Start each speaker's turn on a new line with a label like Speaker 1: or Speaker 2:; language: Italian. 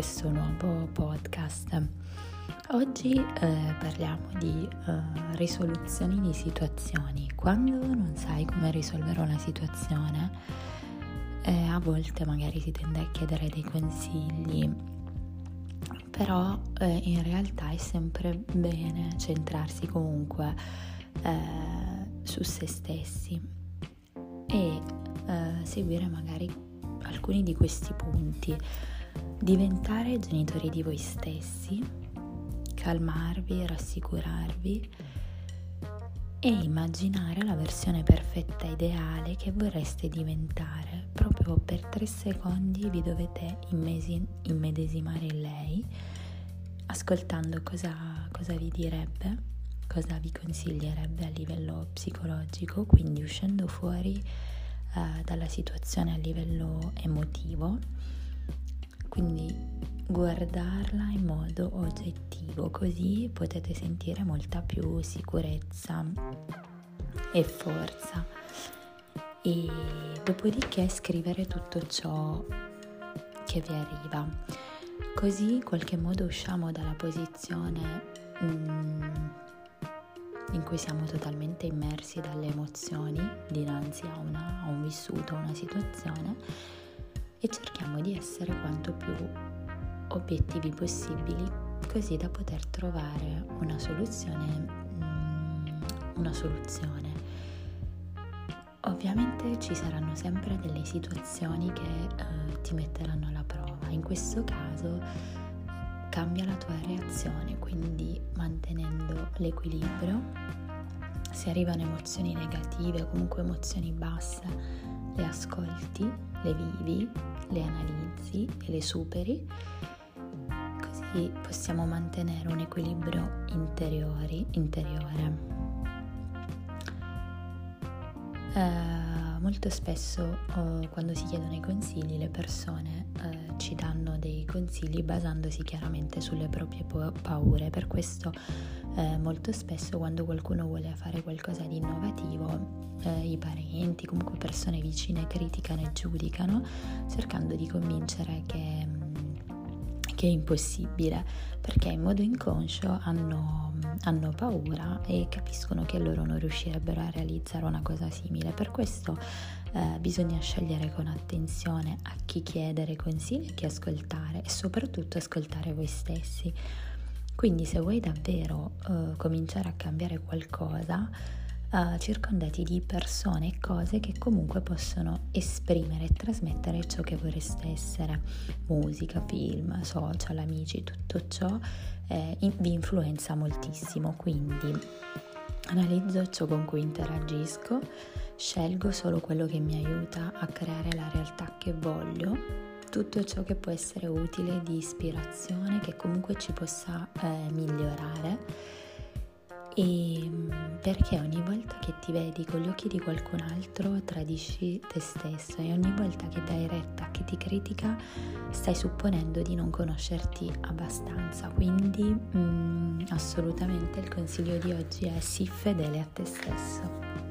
Speaker 1: questo nuovo podcast. Oggi eh, parliamo di eh, risoluzioni di situazioni. Quando non sai come risolvere una situazione, eh, a volte magari si tende a chiedere dei consigli, però eh, in realtà è sempre bene centrarsi comunque eh, su se stessi e eh, seguire magari alcuni di questi punti. Diventare genitori di voi stessi, calmarvi, rassicurarvi e immaginare la versione perfetta ideale che vorreste diventare. Proprio per tre secondi vi dovete immedesimare in lei, ascoltando cosa, cosa vi direbbe, cosa vi consiglierebbe a livello psicologico, quindi uscendo fuori eh, dalla situazione a livello emotivo, quindi guardarla in modo oggettivo, così potete sentire molta più sicurezza e forza. E dopodiché scrivere tutto ciò che vi arriva. Così in qualche modo usciamo dalla posizione mm, in cui siamo totalmente immersi dalle emozioni dinanzi a, una, a un vissuto, a una situazione e cerchiamo di essere quanto più obiettivi possibili così da poter trovare una soluzione, mm, una soluzione. Ovviamente ci saranno sempre delle situazioni che eh, ti metteranno alla prova, in questo caso cambia la tua reazione, quindi mantenendo l'equilibrio. Se arrivano emozioni negative o comunque emozioni basse, le ascolti, le vivi, le analizzi e le superi. Così possiamo mantenere un equilibrio interiore. Uh, molto spesso uh, quando si chiedono i consigli le persone uh, ci danno dei consigli basandosi chiaramente sulle proprie paure, per questo molto spesso quando qualcuno vuole fare qualcosa di innovativo i parenti, comunque persone vicine criticano e giudicano cercando di convincere che, che è impossibile perché in modo inconscio hanno hanno paura e capiscono che loro non riuscirebbero a realizzare una cosa simile. Per questo eh, bisogna scegliere con attenzione a chi chiedere consigli e chi ascoltare e soprattutto ascoltare voi stessi. Quindi se vuoi davvero eh, cominciare a cambiare qualcosa, uh, circondati di persone e cose che comunque possono esprimere e trasmettere ciò che vorreste essere. Musica, film, social, amici, tutto ciò eh, in- vi influenza moltissimo, quindi analizzo ciò con cui interagisco, scelgo solo quello che mi aiuta a creare la realtà che voglio tutto ciò che può essere utile di ispirazione, che comunque ci possa eh, migliorare e perché ogni volta che ti vedi con gli occhi di qualcun altro tradisci te stesso e ogni volta che dai retta a chi ti critica stai supponendo di non conoscerti abbastanza. Quindi mm, assolutamente il consiglio di oggi è sii fedele a te stesso